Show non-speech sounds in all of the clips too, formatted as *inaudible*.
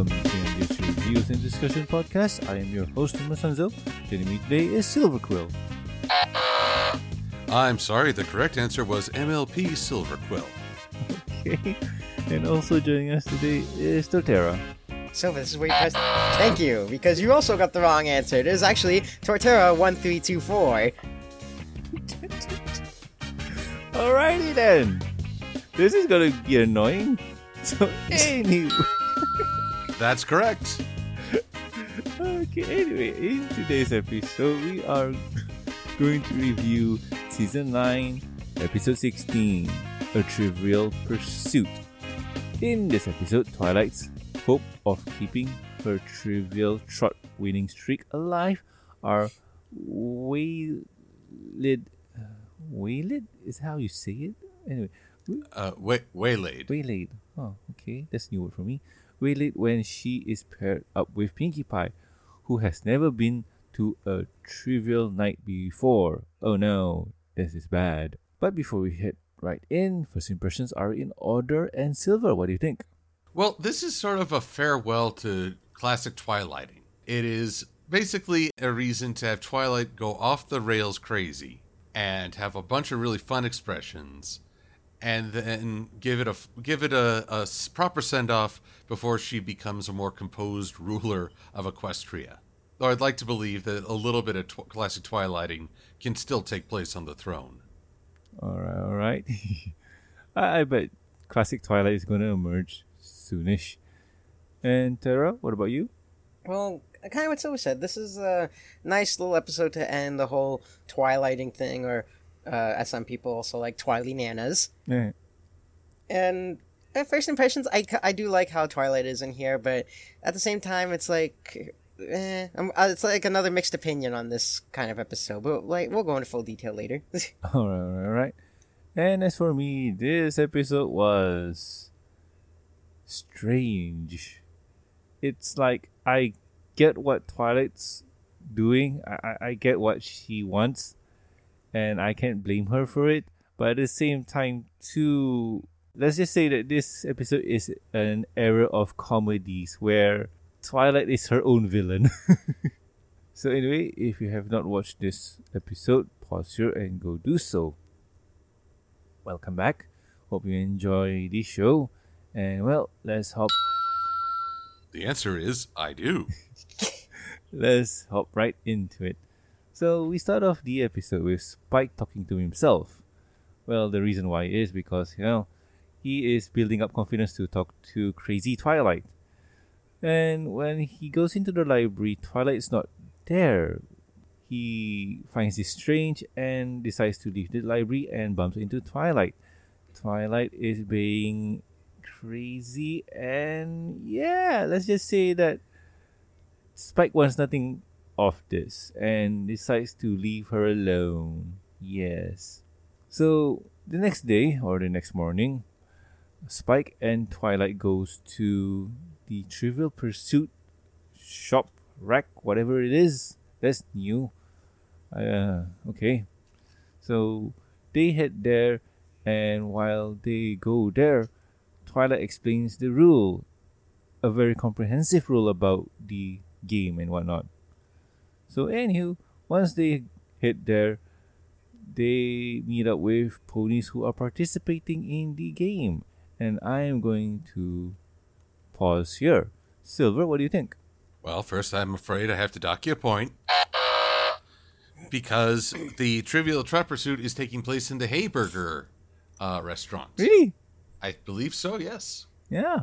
welcome to this Reviews and Discussion podcast. I am your host, Masanzo. Joining me today is Silver Quill. I'm sorry, the correct answer was MLP Silver Quill. Okay. And also joining us today is Torterra. So this is where you press. Thank you, because you also got the wrong answer. It is actually Torterra one three two four. *laughs* Alrighty then. This is gonna be annoying. So anyway, That's correct. okay. Anyway, in today's episode, we are going to review season nine, episode sixteen, A Trivial Pursuit. In this episode, Twilight's hope of keeping her Trivia Trot winning streak alive are waylaid. Waylaid is how you say it. Anyway, Uh, way- waylaid. Waylaid. Oh, okay. That's new word for me. Waylaid when she is paired up with Pinkie Pie, who has never been to a trivial night before. Oh no, this is bad. But before we head right in, first impressions are in order. And Silver, what do you think? Well, this is sort of a farewell to classic Twilighting. It is basically a reason to have Twilight go off the rails crazy and have a bunch of really fun expressions and then give it a give it a, a s- proper send off before she becomes a more composed ruler of Equestria. Though I'd like to believe that a little bit of tw- classic Twilighting can still take place on the throne. All right, all right. *laughs* I, I bet classic Twilight is going to emerge soonish. And Tara, what about you? Well, kind of what Silver said. This is a nice little episode to end the whole Twilighting thing, or uh, as some people also like Twilight Nanas. Yeah. And at first impressions, I, I do like how Twilight is in here, but at the same time, it's like. Eh, I'm, uh, it's like another mixed opinion on this kind of episode, but like we'll go into full detail later. *laughs* *laughs* All right, all right, all right. And as for me, this episode was strange. It's like I get what Twilight's doing. I, I, I get what she wants, and I can't blame her for it. But at the same time, too, let's just say that this episode is an era of comedies where Twilight is her own villain. *laughs* So anyway, if you have not watched this episode, pause here and go do so. Welcome back. Hope you enjoy the show. And well, let's hop The answer is I do. *laughs* let's hop right into it. So we start off the episode with Spike talking to himself. Well, the reason why is because, you know, he is building up confidence to talk to crazy Twilight. And when he goes into the library, Twilight's not there. He finds this strange and decides to leave the library and bumps into Twilight. Twilight is being crazy and yeah, let's just say that Spike wants nothing of this and decides to leave her alone. Yes. So the next day or the next morning, Spike and Twilight goes to the Trivial Pursuit shop rack, whatever it is. That's new. Uh, okay. So they head there, and while they go there, Twilight explains the rule, a very comprehensive rule about the game and whatnot. So, anywho, once they hit there, they meet up with ponies who are participating in the game. And I am going to pause here. Silver, what do you think? Well, first, I'm afraid I have to dock you a point. Because the Trivial Trap Pursuit is taking place in the Hayburger uh, restaurant. Really? I believe so, yes. Yeah.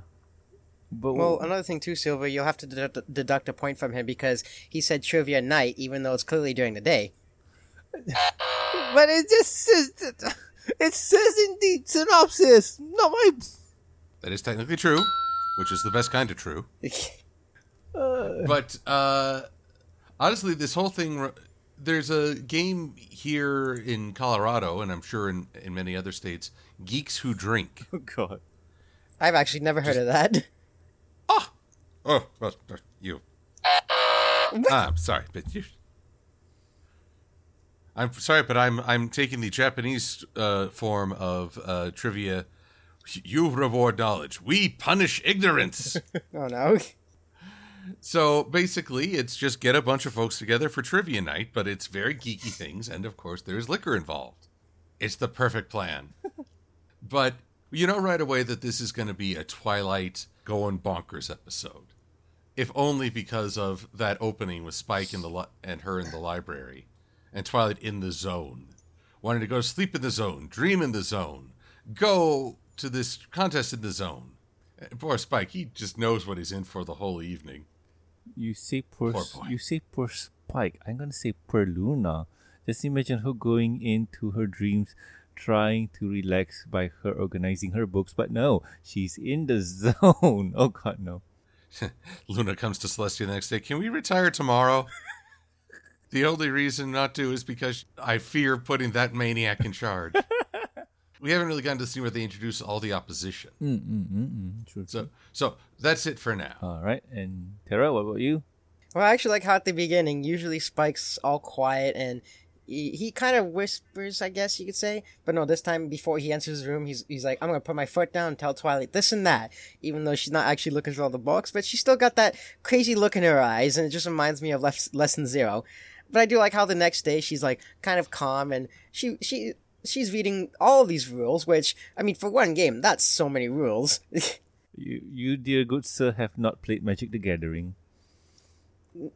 But well, another thing too, Silver, you'll have to deduct, deduct a point from him because he said trivia night, even though it's clearly during the day. *laughs* but it just says it says in the synopsis. Not my. That is technically true, which is the best kind of true. *laughs* Uh, But uh, honestly, this whole thing. r- There's a game here in Colorado, and I'm sure in, in many other states, Geeks Who Drink. *laughs* oh God. I've actually never heard of that. Oh, well, you. Ah, I'm sorry, but you. I'm sorry, but I'm I'm taking the Japanese uh, form of uh, trivia. You reward knowledge. We punish ignorance. *laughs* Oh no. So basically, it's just get a bunch of folks together for trivia night, but it's very geeky things, and of course, there's liquor involved. It's the perfect plan. *laughs* but you know right away that this is going to be a Twilight going bonkers episode, if only because of that opening with Spike in the li- and her in the library, and Twilight in the zone, wanting to go to sleep in the zone, dream in the zone, go to this contest in the zone. And poor Spike, he just knows what he's in for the whole evening. You say poor, Poor boy. you say poor Spike. I'm gonna say poor Luna. Just imagine her going into her dreams, trying to relax by her organizing her books, but no, she's in the *laughs* zone. Oh God, no. *laughs* Luna comes to Celestia the next day. Can we retire tomorrow? *laughs* the only reason not to is because I fear putting that maniac in charge. *laughs* we haven't really gotten to see where they introduce all the opposition. Mm mm mm mm. True. So, so that's it for now. All right, and Tara, what about you? Well, I actually like how at the beginning, usually Spike's all quiet and he, he kind of whispers, I guess you could say. But no, this time before he enters his room, he's he's like, I'm gonna put my foot down and tell Twilight this and that, even though she's not actually looking through all the books, but she's still got that crazy look in her eyes, and it just reminds me of less, Lesson Zero. But I do like how the next day she's like kind of calm and she she she's reading all these rules, which I mean, for one game, that's so many rules. *laughs* You, you, dear good sir, have not played Magic the Gathering,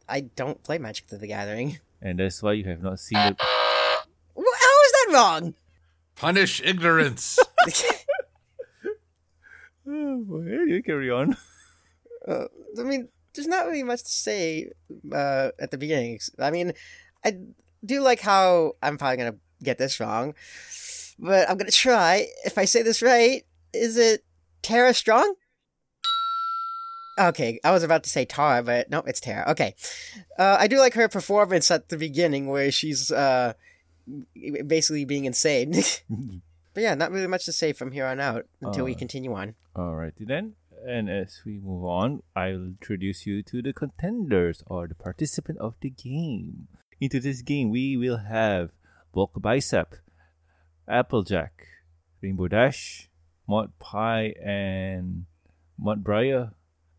I don't play Magic the Gathering. And that's why you have not seen it. Wh- How is that wrong? Punish ignorance. *laughs* Oh, boy. Anyway, carry on. uh, I mean, there's not really much to say uh, at the beginning. I mean, I do like how I'm probably gonna get this wrong, but I'm gonna try. If I say this right, is it Tara Strong? Okay, I was about to say Tara, but no, it's Tara. Okay, uh, I do like her performance at the beginning where she's uh, basically being insane. *laughs* but yeah, not really much to say from here on out until we Uh, continue on. Alrighty then. And as we move on, I'll introduce you to the contenders or the participant of the game. Into this game, we will have Bulk Bicep, Applejack, Rainbow Dash, Maud Pie, and Mudbriar.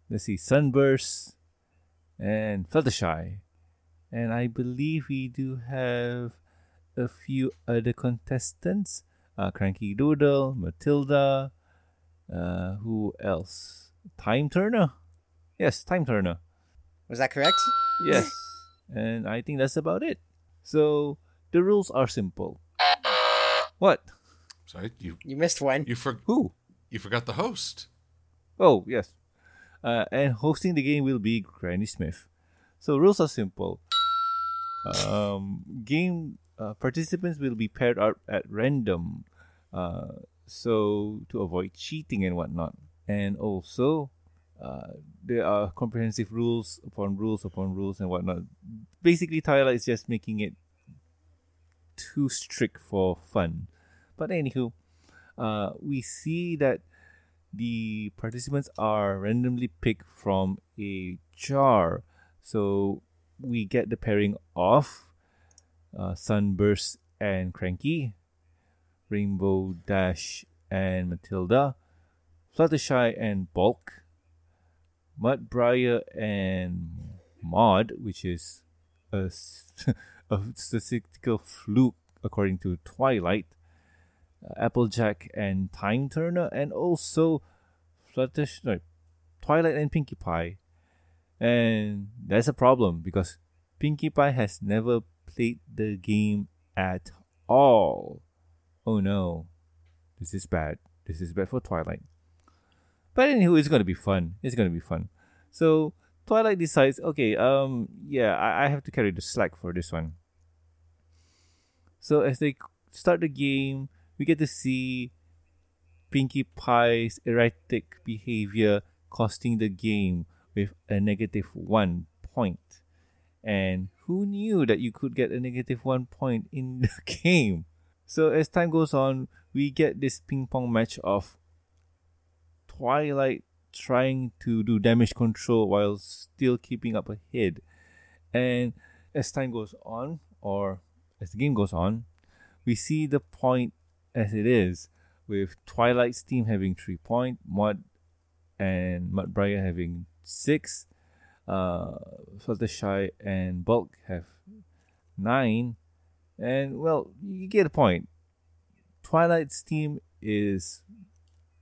Let's see, Sunburst, and Fluttershy. And I believe we do have a few other contestants. Uh, Cranky Doodle, Matilda, uh, who else? Time Turner? Yes, Time Turner. Was that correct? Yes. and I think that's about it. So the rules are simple. What? Sorry, you You missed one. you for, Who? you forgot the host. Oh, yes. Uh, and hosting the game will be Granny Smith. So rules are simple. Um, game uh, participants will be paired up at random, uh, so to avoid cheating and whatnot. And also, uh, there are comprehensive rules upon rules upon rules and whatnot. Basically, Twilight is just making it too strict for fun. But anywho, uh, we see that the participants are randomly picked from a jar. So we get the pairing of uh, Sunburst and Cranky, Rainbow Dash and Matilda, Fluttershy and Bulk, Mudbriar and Maud, which is a, *laughs* a statistical fluke according to Twilight, Applejack and Time Turner, and also Fluttershy, no, Twilight and Pinkie Pie. And that's a problem because Pinkie Pie has never played the game at all. Oh no, this is bad. This is bad for Twilight. But anywho, it's gonna be fun. It's gonna be fun. So Twilight decides, okay, um, yeah, I, I have to carry the slack for this one. So as they start the game, we get to see Pinkie Pie's erratic behavior costing the game with a negative one point. And who knew that you could get a negative one point in *laughs* the game? So as time goes on, we get this ping pong match of Twilight trying to do damage control while still keeping up ahead. And as time goes on, or as the game goes on, we see the point as it is, with Twilight's team having three point, Maud and Mudbriar having six, uh, Fluttershy and Bulk have nine, and well, you get the point. Twilight's team is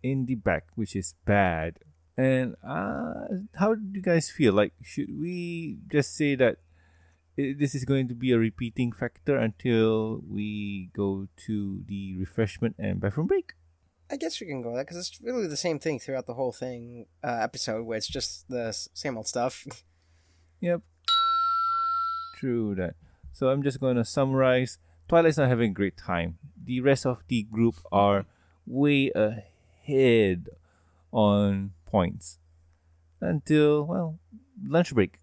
in the back, which is bad. And uh, how do you guys feel? Like, should we just say that this is going to be a repeating factor until we go to the refreshment and bathroom break? I guess we can go that because it's really the same thing throughout the whole thing uh, episode, where it's just the same old stuff. *laughs* Yep. True that. So I'm just going to summarize. Twilight's not having a great time. The rest of the group are way ahead on points until, well, lunch break.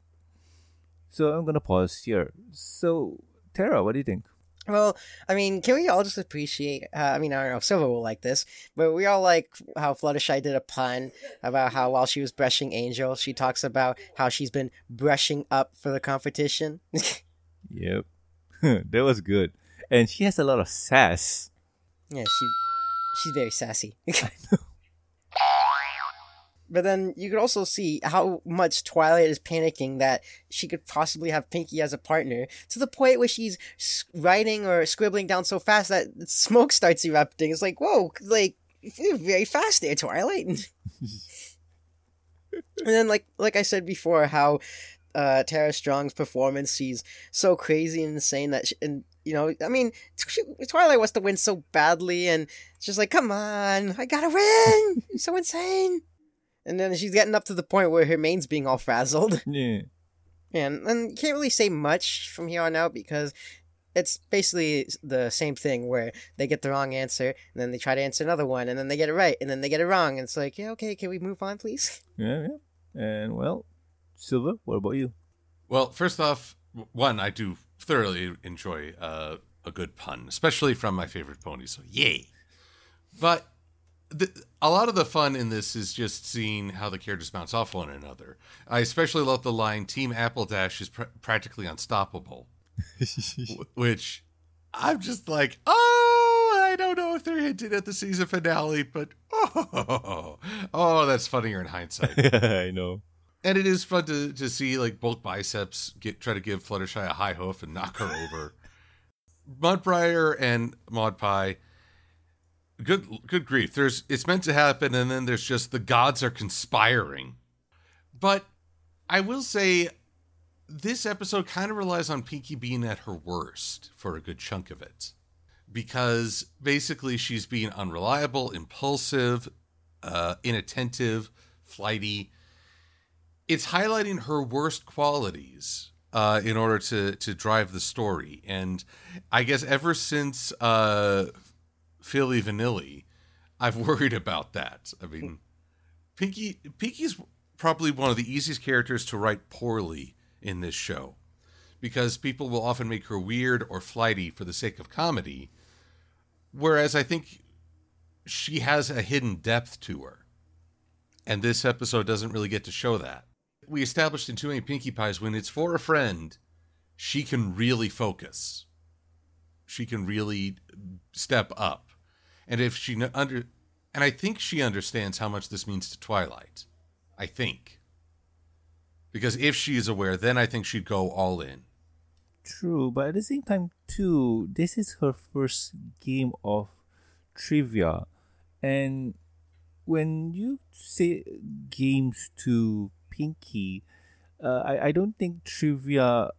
So I'm going to pause here. So, Tara, what do you think? Well, I mean, can we all just appreciate? Uh, I mean, I don't know if Silver will like this, but we all like how Fluttershy did a pun about how while she was brushing Angel, she talks about how she's been brushing up for the competition. *laughs* Yep. *laughs* that was good. And she has a lot of sass. yeah, she she's very sassy. *laughs* But then you could also see how much Twilight is panicking that she could possibly have Pinkie as a partner to the point where she's writing or scribbling down so fast that smoke starts erupting. It's like, whoa, like you're very fast there, Twilight. *laughs* and then, like like I said before, how uh, Tara Strong's performance, she's so crazy and insane that, she, and you know, I mean, Twilight wants to win so badly, and just like, come on, I gotta win. So insane. And then she's getting up to the point where her main's being all frazzled. *laughs* Yeah. And and you can't really say much from here on out because it's basically the same thing where they get the wrong answer and then they try to answer another one and then they get it right and then they get it wrong and it's like yeah okay can we move on please *laughs* Yeah, yeah. And, well, Silver, what about you? Well, first off, one, I do thoroughly enjoy uh, a good pun, especially from my favorite pony. So, yay! But the, a lot of the fun in this is just seeing how the characters bounce off one another. I especially love the line "Team Apple Dash is pr- practically unstoppable," *laughs* which I'm just like, oh, I don't know if they're hinting at the season finale, but oh, *laughs* oh, that's funnier in hindsight. *laughs* I know. And it is fun to, to see like Bulk Biceps get try to give Fluttershy a high hoof and knock her over. Mudbriar and Maud Pie. Good good grief. There's it's meant to happen and then there's just the gods are conspiring. But I will say this episode kind of relies on Pinkie being at her worst for a good chunk of it. Because basically she's being unreliable, impulsive, uh, inattentive, flighty it's highlighting her worst qualities uh, in order to to drive the story. And I guess ever since uh, Filli Vanilli, I've *laughs* worried about that. I mean, hmm. Pinkie Pinkie's probably one of the easiest characters to write poorly in this show because people will often make her weird or flighty for the sake of comedy, whereas I think she has a hidden depth to her. And this episode doesn't really get to show that we established in Too Many Pinkie Pies when it's for a friend, she can really focus. She can really step up. And if she under and I think she understands how much this means to Twilight. I think. Because if she is aware, then I think she'd go all in. True, but at the same time, too, this is her first game of trivia. And when you say games to Pinkie, uh, I, I don't think trivia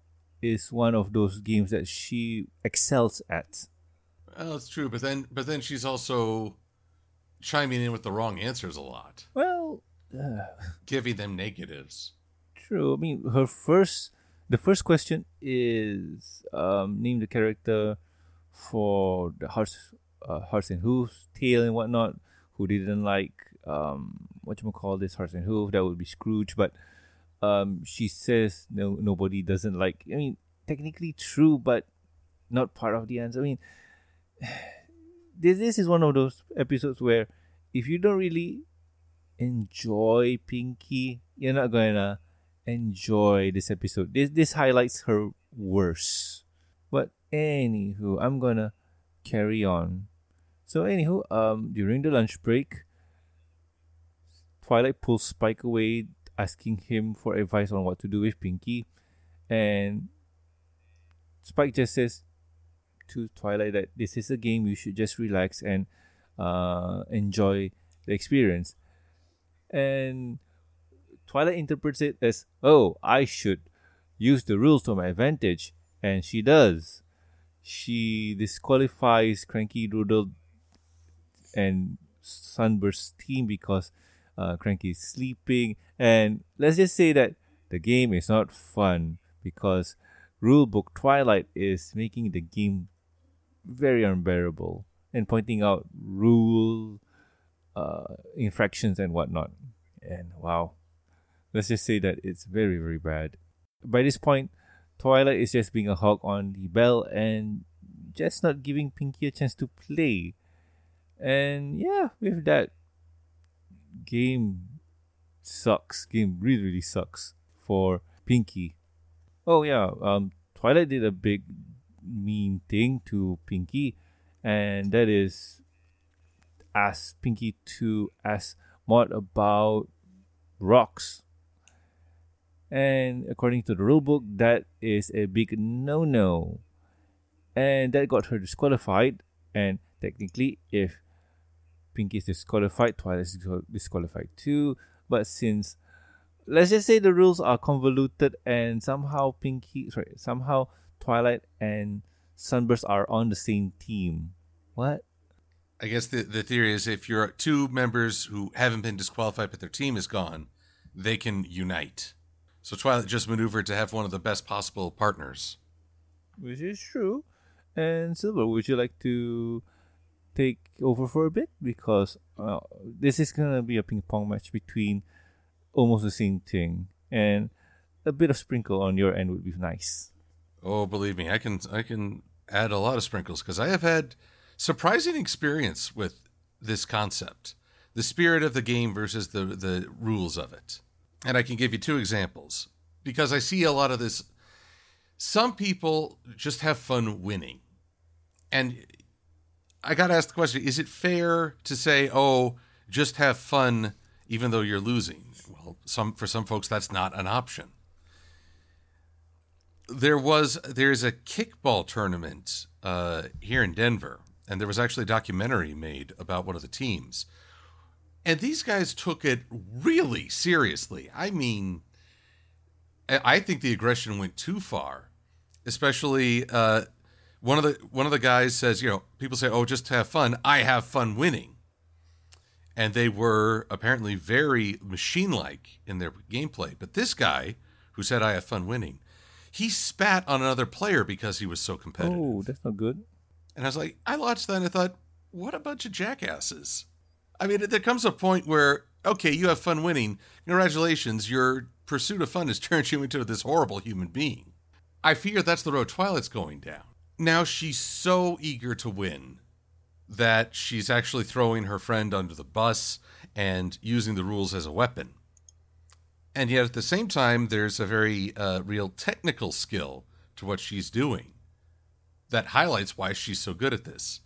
is one of those games that she excels at. Well, it's true, but then but then she's also chiming in with the wrong answers a lot, Well, uh, giving them negatives. True. I mean, her first, the first question is um, name the character for the hearts, uh, hearts and hooves, tail and whatnot. Who didn't like um, what you call this hearts and hoof? That would be Scrooge. But um, she says no, nobody doesn't like. I mean, technically true, but not part of the answer. I mean, this this is one of those episodes where if you don't really enjoy Pinkie, you're not gonna enjoy this episode. This this highlights her worse. But anywho, I'm gonna carry on. So anywho, um during the lunch break, Twilight pulls Spike away asking him for advice on what to do with Pinkie, and Spike just says to Twilight that this is a game you should just relax and uh, enjoy the experience. And Twilight interprets it as, oh, I should use the rules to my advantage. And she does. She disqualifies Cranky Doodle and Sunburst team because uh, Cranky is sleeping. And let's just say that the game is not fun because Rulebook Twilight is making the game very unbearable and pointing out rule uh, infractions and whatnot. And wow, let's just say that it's very, very bad. By this point, Twilight is just being a hog on the bell and just not giving Pinkie a chance to play. And yeah, with that, game sucks. Game really, really sucks for Pinkie. Oh yeah, um, Twilight did a big mean thing to Pinkie, and that is ask Pinkie to ask Maud about rocks. And according to the rulebook, that is a big no no. And that got her disqualified. And technically, if Pinkie is disqualified, Twilight is disqualified too. But since let's just say the rules are convoluted and somehow Pinkie sorry, somehow Twilight and Sunburst are on the same team. What? I guess the the theory is if you're two members who haven't been disqualified but their team is gone, they can unite. So Twilight just maneuvered to have one of the best possible partners. Which is true. And Silver, would you like to take over for a bit? Because uh, this is going to be a ping pong match between almost the same thing. And a bit of sprinkle on your end would be nice. Oh, believe me, I can I can add a lot of sprinkles because I have had surprising experience with this concept the spirit of the game versus the, the rules of it. And I can give you two examples because I see a lot of this. Some people just have fun winning. And I got to ask the question is it fair to say, oh, just have fun even though you're losing? Well, some for some folks that's not an option. There was there's a kickball tournament uh, here in Denver and there was actually a documentary made about one of the teams. And these guys took it really seriously. I mean, I think the aggression went too far. Especially uh, one of the one of the guys says, you know, people say, "Oh, just have fun." I have fun winning, and they were apparently very machine-like in their gameplay. But this guy, who said, "I have fun winning," he spat on another player because he was so competitive. Oh, that's not good. And I was like, I watched that and I thought, what a bunch of jackasses. I mean, there comes a point where, okay, you have fun winning. Congratulations, your pursuit of fun has *laughs* turned you into this horrible human being. I fear that's the road Twilight's going down. Now she's so eager to win that she's actually throwing her friend under the bus and using the rules as a weapon. And yet at the same time, there's a very uh, real technical skill to what she's doing that highlights why she's so good at this.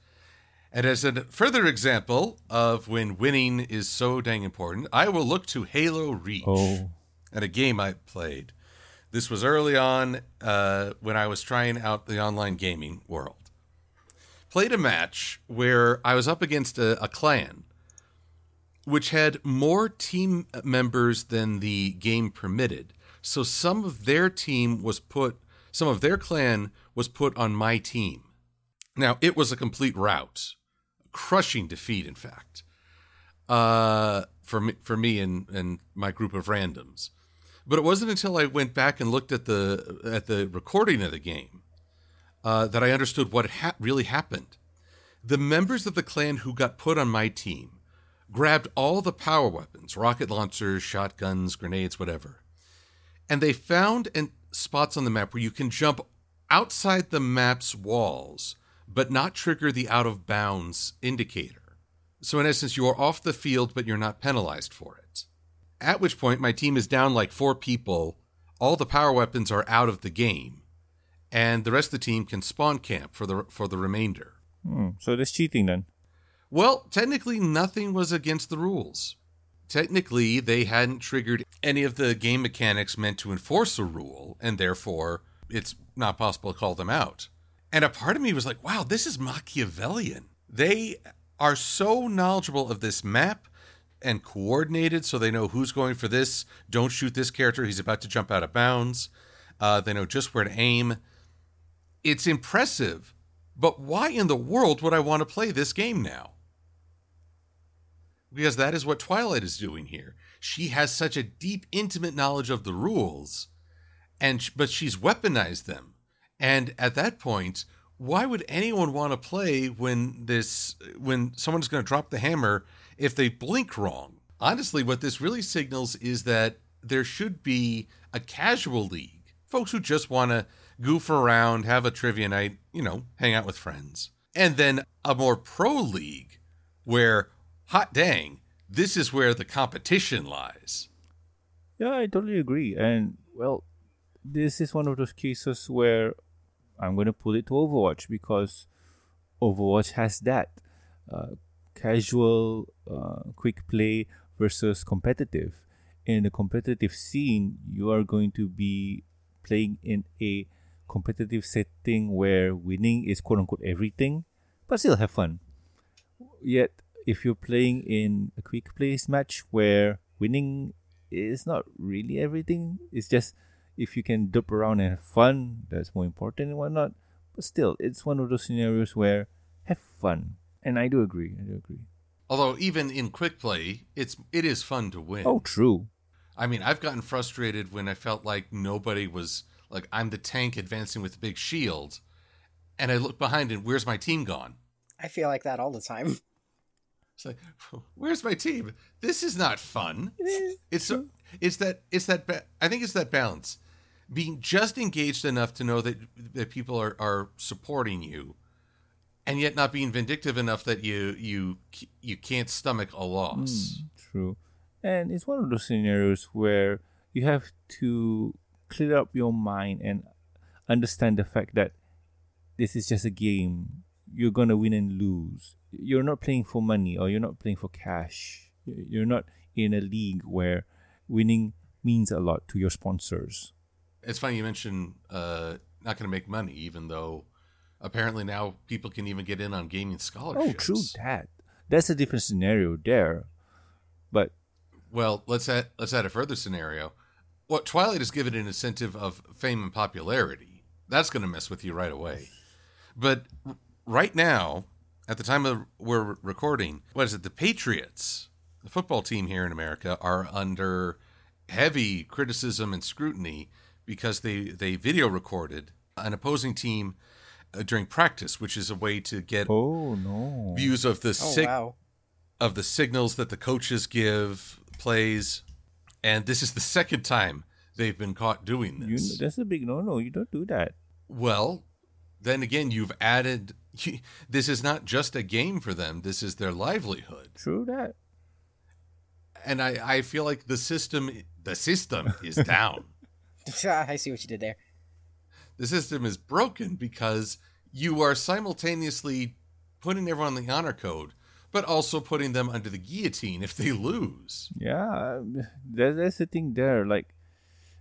And as a further example of when winning is so dang important, I will look to Halo Reach Oh. and a game I played. This was early on uh, when I was trying out the online gaming world. Played a match where I was up against a, a clan which had more team members than the game permitted. So some of their team was put, some of their clan was put on my team. Now, it was a complete rout, a crushing defeat, in fact, uh, for me, for me and, and my group of randoms. But it wasn't until I went back and looked at the at the recording of the game uh, that I understood what ha- really happened. The members of the clan who got put on my team grabbed all the power weapons, rocket launchers, shotguns, grenades, whatever, and they found and spots on the map where you can jump outside the map's walls, but not trigger the out of bounds indicator. So, in essence, you are off the field, but you're not penalized for it. At which point, my team is down like four people. All the power weapons are out of the game, and the rest of the team can spawn camp for the for the remainder. Hmm, so that's cheating then. Well, technically, nothing was against the rules. Technically, they hadn't triggered any of the game mechanics meant to enforce a rule, and therefore it's not possible to call them out. And a part of me was like, wow, this is Machiavellian. They are so knowledgeable of this map and coordinated so they know who's going for this. Don't shoot this character. He's about to jump out of bounds. Uh, they know just where to aim. It's impressive, but why in the world would I want to play this game now? Because that is what Twilight is doing here. She has such a deep, intimate knowledge of the rules, and but she's weaponized them. And at that point, why would anyone want to play when this when someone's going to drop the hammer if they blink wrong? Honestly, what this really signals is that there should be a casual league, folks who just want to goof around, have a trivia night, you know, hang out with friends. And then a more pro league where, hot dang, this is where the competition lies. Yeah, I totally agree. And, well, this is one of those cases where I'm going to pull it to Overwatch because Overwatch has that uh, casual, uh, quick play versus competitive. In the competitive scene, you are going to be playing in a competitive setting where winning is quote unquote everything, but still have fun. Yet, if you're playing in a quick plays match where winning is not really everything, it's just if you can dupe around and have fun, that's more important and whatnot. But still, it's one of those scenarios where have fun. And I do agree. I do agree. Although even in quick play, it's it is fun to win. Oh, true. I mean, I've gotten frustrated when I felt like nobody was like I'm the tank advancing with the big shield, and I look behind and where's my team gone? I feel like that all the time. *laughs* It's like, *laughs* where's my team? This is not fun. It's it's that it's that ba- I think it's that balance, being just engaged enough to know that that people are are supporting you, and yet not being vindictive enough that you you you can't stomach a loss. Mm, true, and it's one of those scenarios where you have to clear up your mind and understand the fact that this is just a game. You're gonna win and lose. You're not playing for money or you're not playing for cash. You're not in a league where winning means a lot to your sponsors. It's funny you mentioned uh, not going to make money, even though apparently now people can even get in on gaming scholarships. Oh, true that. That's a different scenario there. But well, let's add let's add a further scenario. What Twilight is given an incentive of fame and popularity. That's going to mess with you right away. But right now, at the time of we're recording, what is it? The Patriots, the football team here in America, are under heavy criticism and scrutiny because they they video recorded an opposing team uh, during practice, which is a way to get oh no views of the Oh wow. of the signals that the coaches give plays, and this is the second time they've been caught doing you, this. that's a big no no. You don't do that. Well, then again, you've added. *laughs* This is not just a game for them. This is their livelihood, True that. and I, I feel like the system the system is *laughs* down. *laughs* I see what you did there. the system is broken because you are simultaneously putting everyone on the honor code, but also putting them under the guillotine if they lose. Yeah, um, that, that's the thing there. Like,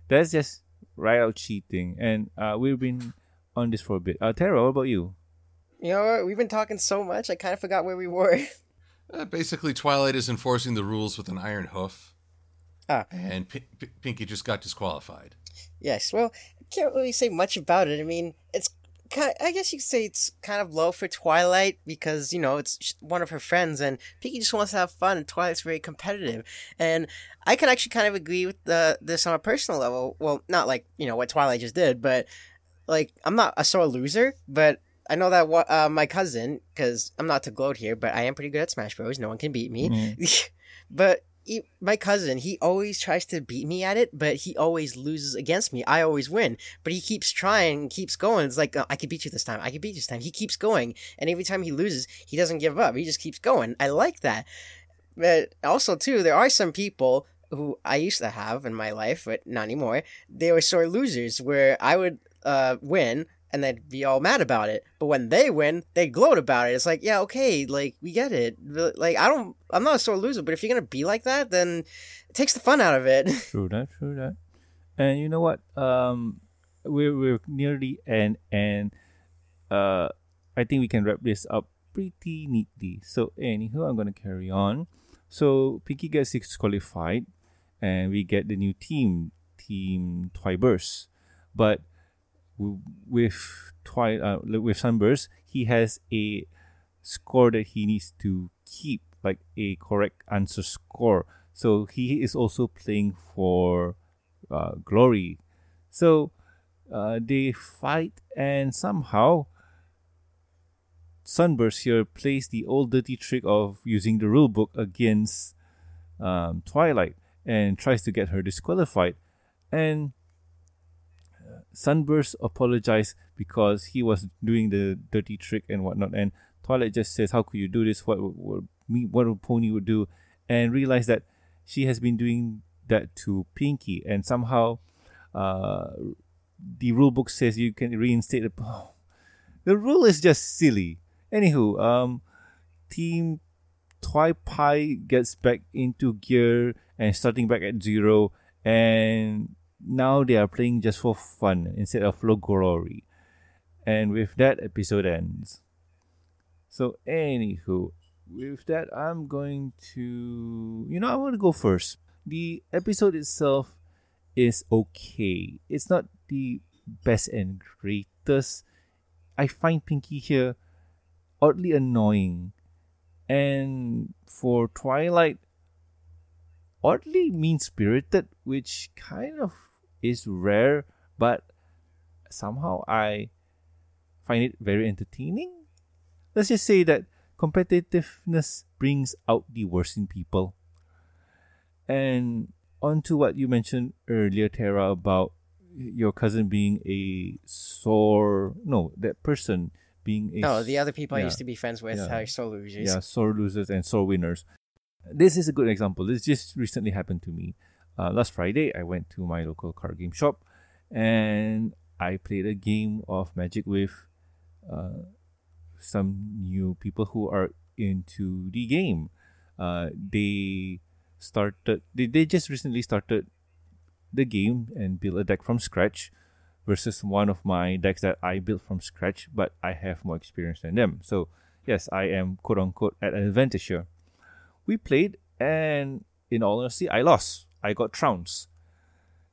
that's just right out cheating. And uh, we've been on this for a bit. Uh, Tara, what about you? You know what? We've been talking so much, I kind of forgot where we were. *laughs* Uh, basically, Twilight is enforcing the rules with an iron hoof, Ah. and P- P- Pinkie just got disqualified. yes. Well, I can't really say much about it. I mean, it's kind. I guess you could say it's kind of low for Twilight because you know it's one of her friends, and Pinkie just wants to have fun, and Twilight's very competitive. And I can actually kind of agree with the this on a personal level. Well, not like you know what Twilight just did, but like I'm not a sore loser, but I know that uh, my cousin, because I'm not to gloat here, but I am pretty good at Smash Bros. No one can beat me. Mm. *laughs* but he, my cousin, he always tries to beat me at it, but he always loses against me. I always win, but he keeps trying, keeps going. It's like uh, I could beat you this time. I could beat you this time. He keeps going, and every time he loses, he doesn't give up. He just keeps going. I like that. But also too, there are some people who I used to have in my life, but not anymore. They were sore losers, where I would uh, win, and they'd be all mad about it. But when they win, they gloat about it. It's like, yeah, okay, like we get it. Like I don't, I'm not a sore loser, but if you're gonna be like that, then it takes the fun out of it. *laughs* True that, true that. And you know what? Um, we're we're near the end, and uh, I think we can wrap this up pretty neatly. So, anywho, I'm gonna carry on. So, Pinkie gets disqualified, and we get the new team, Team Twiburst. But with Twi, uh, with Sunburst, he has a score that he needs to keep, like a correct answer score. So he is also playing for uh, glory. So uh, they fight, and somehow Sunburst here plays the old dirty trick of using the rulebook against um, Twilight and tries to get her disqualified. And Sunburst apologized because he was doing the dirty trick and whatnot. And Twilight just says, "How could you do this? What would me? What would Pony would do?" And realize that she has been doing that to Pinkie, and somehow uh, the rule book says you can reinstate it. *laughs* Oh, the rule is just silly. Anywho, um, Team Twi Pie gets back into gear and starting back at zero, and now they are playing just for fun instead of for glory. And with that, episode ends. So, anywho, with that, I'm going to. You know, I want to go first. The episode itself is okay. It's not the best and greatest. I find Pinkie here oddly annoying. And for Twilight, oddly mean spirited, which kind of is rare, but somehow I find it very entertaining. Let's just say that competitiveness brings out the worst in people. And on to what you mentioned earlier, Tara, about your cousin being a sore no, that person being a oh, No, the other people I used to be friends with Yeah. are sore losers. yeah, sore losers and sore winners. This is a good example. This just recently happened to me. Uh, last Friday, I went to my local card game shop and I played a game of Magic with uh, some new people who are into the game. Uh, they started, they, they just recently started the game and built a deck from scratch versus one of my decks that I built from scratch, but I have more experience than them. So, yes, I am quote unquote at an advantage here. We played, and in all honesty, I lost. I got trounced.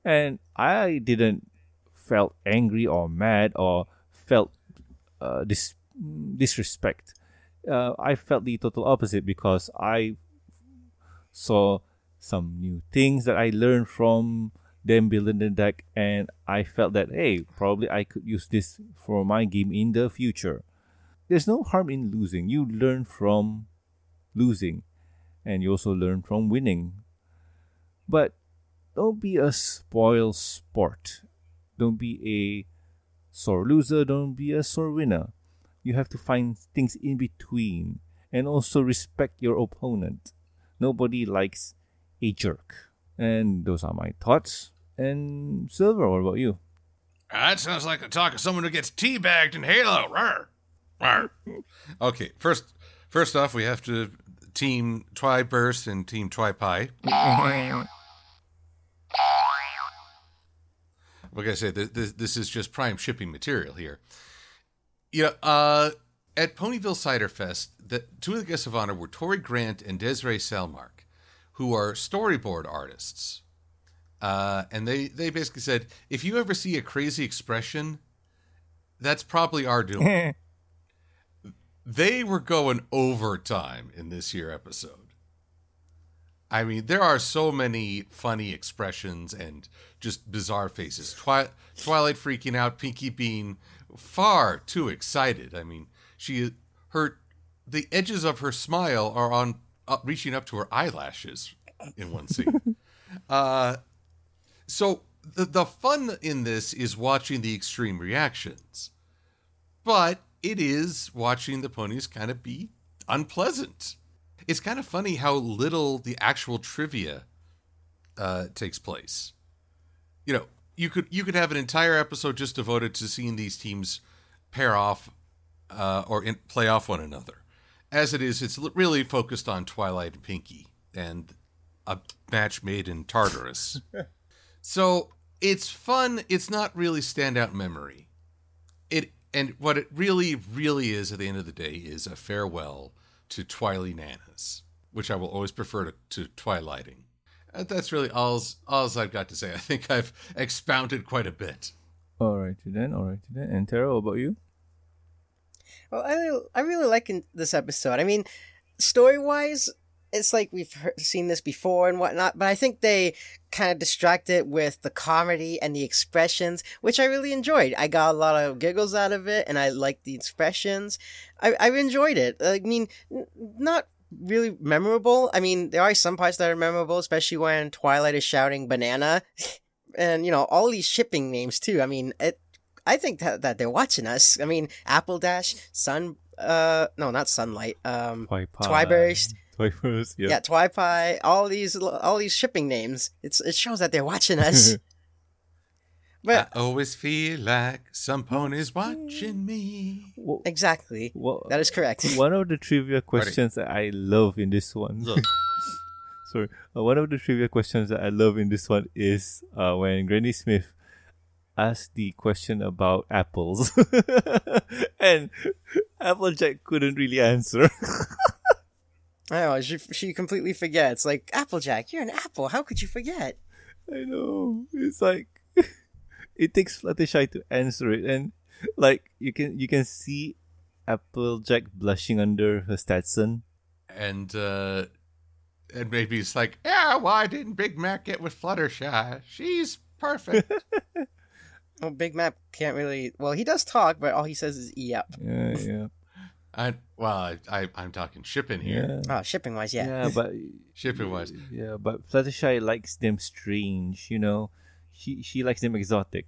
And I didn't felt angry or mad or felt uh, dis- disrespect. Uh, I felt the total opposite because I saw some new things that I learned from them building the deck, and I felt that hey, probably I could use this for my game in the future. There's no harm in losing. You learn from losing, and you also learn from winning. But don't be a spoil sport. Don't be a sore loser. Don't be a sore winner. You have to find things in between and also respect your opponent. Nobody likes a jerk. And those are my thoughts. And Silver, what about you? That sounds like the talk of someone who gets teabagged in Halo. Rawr. Rawr. okay, first first off, we have to team Twi Burst and team Twi *laughs* Like I said, this, this, is just prime shipping material here. You know, uh, at Ponyville Cider Fest, the two of the guests of honor were Tori Grant and Desiree Selmark, who are storyboard artists. Uh, and they, they basically said, if you ever see a crazy expression, that's probably our doing. *laughs* they were going overtime in this year episode. I mean, there are so many funny expressions and just bizarre faces. Twi- Twilight freaking out, Pinkie being far too excited. I mean, she her the edges of her smile are on up, reaching up to her eyelashes in one scene. *laughs* uh, so the the fun in this is watching the extreme reactions, but it is watching the ponies kind of be unpleasant. It's kind of funny how little the actual trivia uh, takes place. You know, you could you could have an entire episode just devoted to seeing these teams pair off uh, or in, play off one another. As it is, it's really focused on Twilight and Pinkie and a match made in Tartarus. *laughs* so it's fun. It's not really standout memory. It and what it really, really is at the end of the day is a farewell to Twily Nanas, which I will always prefer to, to Twilighting. Uh, That's really all all I've got to say. *laughs* I think I've expounded quite a bit. All right, then, All right, then. And Tara, what about you? Well, I really, I really like in- this episode. I mean, story wise, it's like we've heard, seen this before and whatnot, but I think they kind of distract it with the comedy and the expressions, which I really enjoyed. I got a lot of giggles out of it, and I liked the expressions. I, I enjoyed it. I mean, not really memorable. I mean, there are some parts that are memorable, especially when Twilight is shouting banana. *laughs* and, you know, all these shipping names, too. I mean, it I think that, that they're watching us. I mean, Apple Dash, Sun, uh, no, not Sunlight, um, Twi Twiburst. Twiburst, yeah. yeah, Twi all these, all these shipping names. It's it shows that they're watching us. *laughs* but I always feel like some pony's watching me. Wha- exactly, wha- that is correct. *laughs* one of the trivia questions that I love in this one. Look, *laughs* Sorry, uh, one of the trivia questions that I love in this one is uh, when Granny Smith asked the question about apples, and Applejack couldn't really answer. I know she she completely forgets. Like Applejack, you're an apple. How could you forget? I know it's like *laughs* it takes Fluttershy to answer it, and like you can you can see Applejack blushing under her Stetson. and uh, and maybe it's like, yeah, why didn't Big Mac get with Fluttershy? She's perfect. *laughs* Well, Big Mac can't really. Well, he does talk, but all he says is "yep." Yeah, yeah, I well, I, I I'm talking shipping here, yeah. Oh, shipping wise, yeah. Yeah, but *laughs* shipping wise. Yeah, but Fluttershy likes them strange, you know. She she likes them exotic.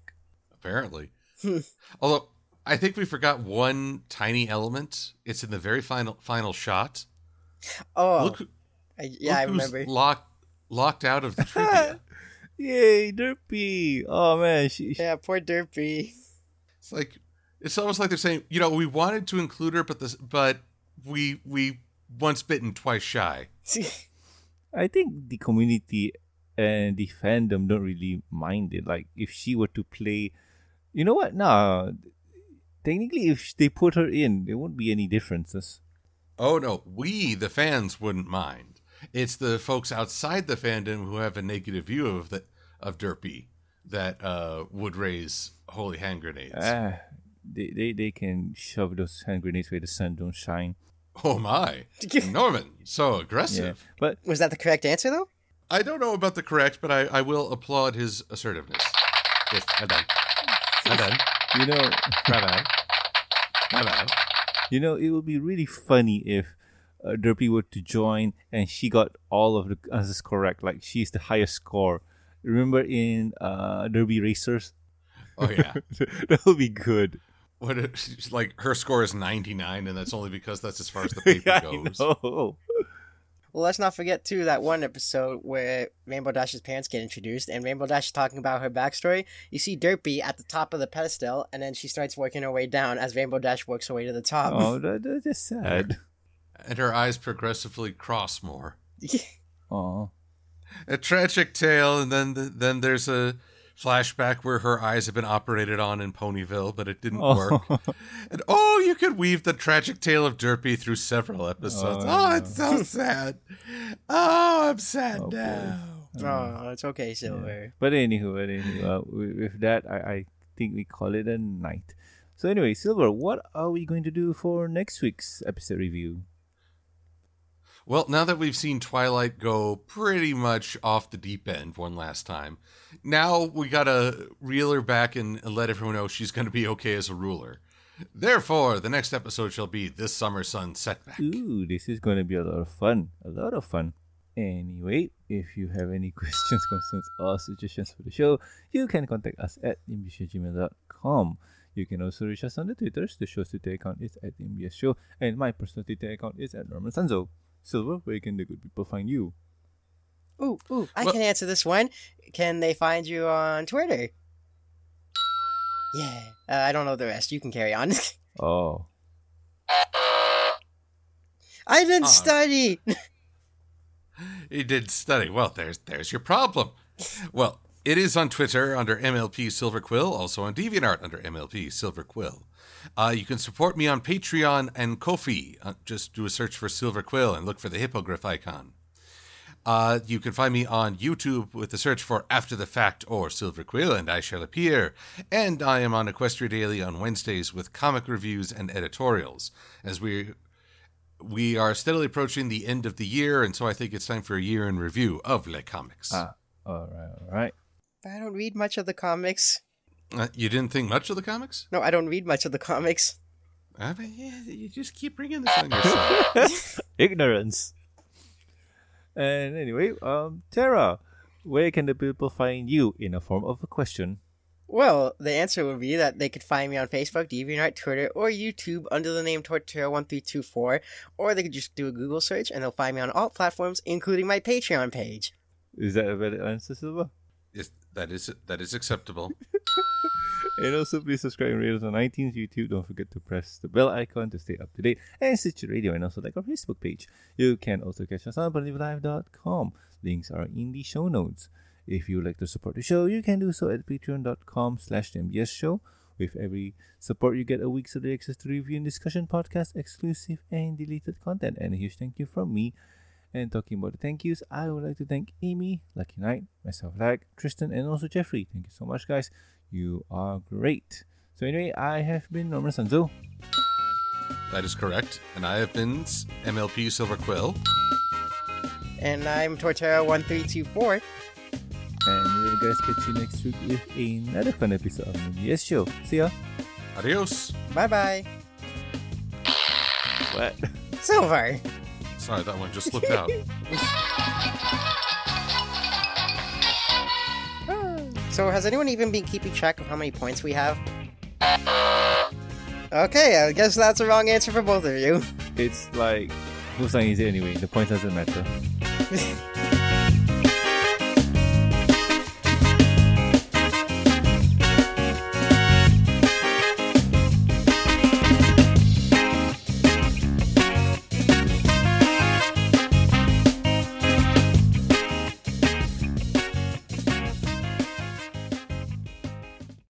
Apparently, *laughs* although I think we forgot one tiny element. It's in the very final final shot. Oh, Look, I, yeah, I look who's remember. locked locked out of the *laughs* trivia. Yay, Derpy! Oh man, she, she Yeah, poor Derpy. It's like it's almost like they're saying, you know, we wanted to include her, but this, but we we once bitten, twice shy. *laughs* I think the community and the fandom don't really mind it. Like if she were to play, you know what? Nah, technically, if they put her in, there won't be any differences. Oh no, we the fans wouldn't mind. It's the folks outside the fandom who have a negative view of the of Derpy that uh, would raise holy hand grenades. Ah, they, they they can shove those hand grenades where the sun don't shine. oh my, *laughs* Norman, so Yeah, aggressive. but Was that the correct answer though? I don't know about the correct, but I, I will applaud his assertiveness. Yes, I'm done. I'm done. you know. Bravo. Bravo. You know, it would be really funny if uh, Derpy were to join and she got all of the answers correct. Like she's the highest score. Remember in uh, Derby Racers? Oh yeah. *laughs* that would be good. What if, like her score is 99 and that's only because that's as far as the *laughs* paper I goes. know. Well, let's not forget too that one episode where Rainbow Dash's parents get introduced, and Rainbow Dash is talking about her backstory. You see Derpy at the top of the pedestal, and then she starts working her way down as Rainbow Dash works her way to the top. Oh, *laughs* that, that's sad. And her eyes progressively cross more. *laughs* Oh, A tragic tale and then the, then there's a flashback where her eyes have been operated on in Ponyville, but it didn't work. oh. And oh, you could weave the tragic tale of Derpy through several episodes. Oh, Oh, I it's so sad. Oh, I'm sad Oh, boy. now. oh, it's okay, Silver. But anywho, anywho uh, with, with that, I, I think we call it a night. So anyway, Silver, what are we going to do for next week's episode review? Well, now that we've seen Twilight go pretty much off the deep end one last time, now we gotta reel her back and let everyone know she's gonna be okay as a ruler. Therefore, the next episode shall be This Summer Sun Setback. Ooh, this is to be a lot of fun. A lot of fun. Anyway, if you have any *laughs* questions, concerns, or suggestions for the show, you can contact us at imbusgmail.com. You can also reach us on the Twitters. The show's Twitter account is at MBS Show, and my personal Twitter account is at Norman Sanzo. Silver, where can the good people find you? Ooh, ooh, I Well- can answer this one. Can they find you on Twitter? Yeah, uh, I don't know the rest. You can carry on. *laughs* Oh. I didn't Aw. study. He did study. Well, there's there's your problem. Well, it is on Twitter under MLP Silver Quill, also on DeviantArt under MLP Silver Quill. Uh, you can support me on Patreon and Ko-fi. Uh, just do a search for Silver Quill and look for the hippogriff icon. Uh, you can find me on YouTube with the search for After the Fact or Silver Quill, and I shall appear. And I am on Equestria Daily on Wednesdays with comic reviews and editorials. As we we are steadily approaching the end of the year, and so I think it's time for a year in review of Le Comics. Ah. All right. All right. I don't read much of the comics. Uh, you didn't think much of the comics? No, I don't read much of the comics. I mean, yeah, you just keep bringing this on yourself. *laughs* Ignorance. And anyway, um, Tara, where can the people find you in a form of a question? Well, the answer would be that they could find me on Facebook, DeviantArt, Twitter, or YouTube under the name Torterra1324, or they could just do a Google search and they'll find me on all platforms, including my Patreon page. Is that a valid answer, Silva? yes, that is that is acceptable. *laughs* And also, please subscribe and rate us on iTunes, YouTube. Don't forget to press the bell icon to stay up to date. And Stitcher Radio, and also like our Facebook page. You can also catch us on BelieveLive.com. Links are in the show notes. If you would like to support the show, you can do so at patreon.com slash MBS show. With every support, you get a week's early access to review and discussion podcast, exclusive and deleted content. And a huge thank you from me. And talking about the thank yous, I would like to thank Amy, Lucky Knight, myself, Lag, Tristan, and also Jeffrey. Thank you so much, guys. You are great. So anyway, I have been Norman Sanzo. That is correct. And I have been MLP Silver Quill. And I'm Torterra1324. And we will guys catch you next week with another fun episode of the MBS show. See ya. Adios. Bye bye. What? Silver! Sorry, that one just slipped out. *laughs* So, has anyone even been keeping track of how many points we have? Okay, I guess that's the wrong answer for both of you. It's like line is it anyway? The points doesn't matter. *laughs*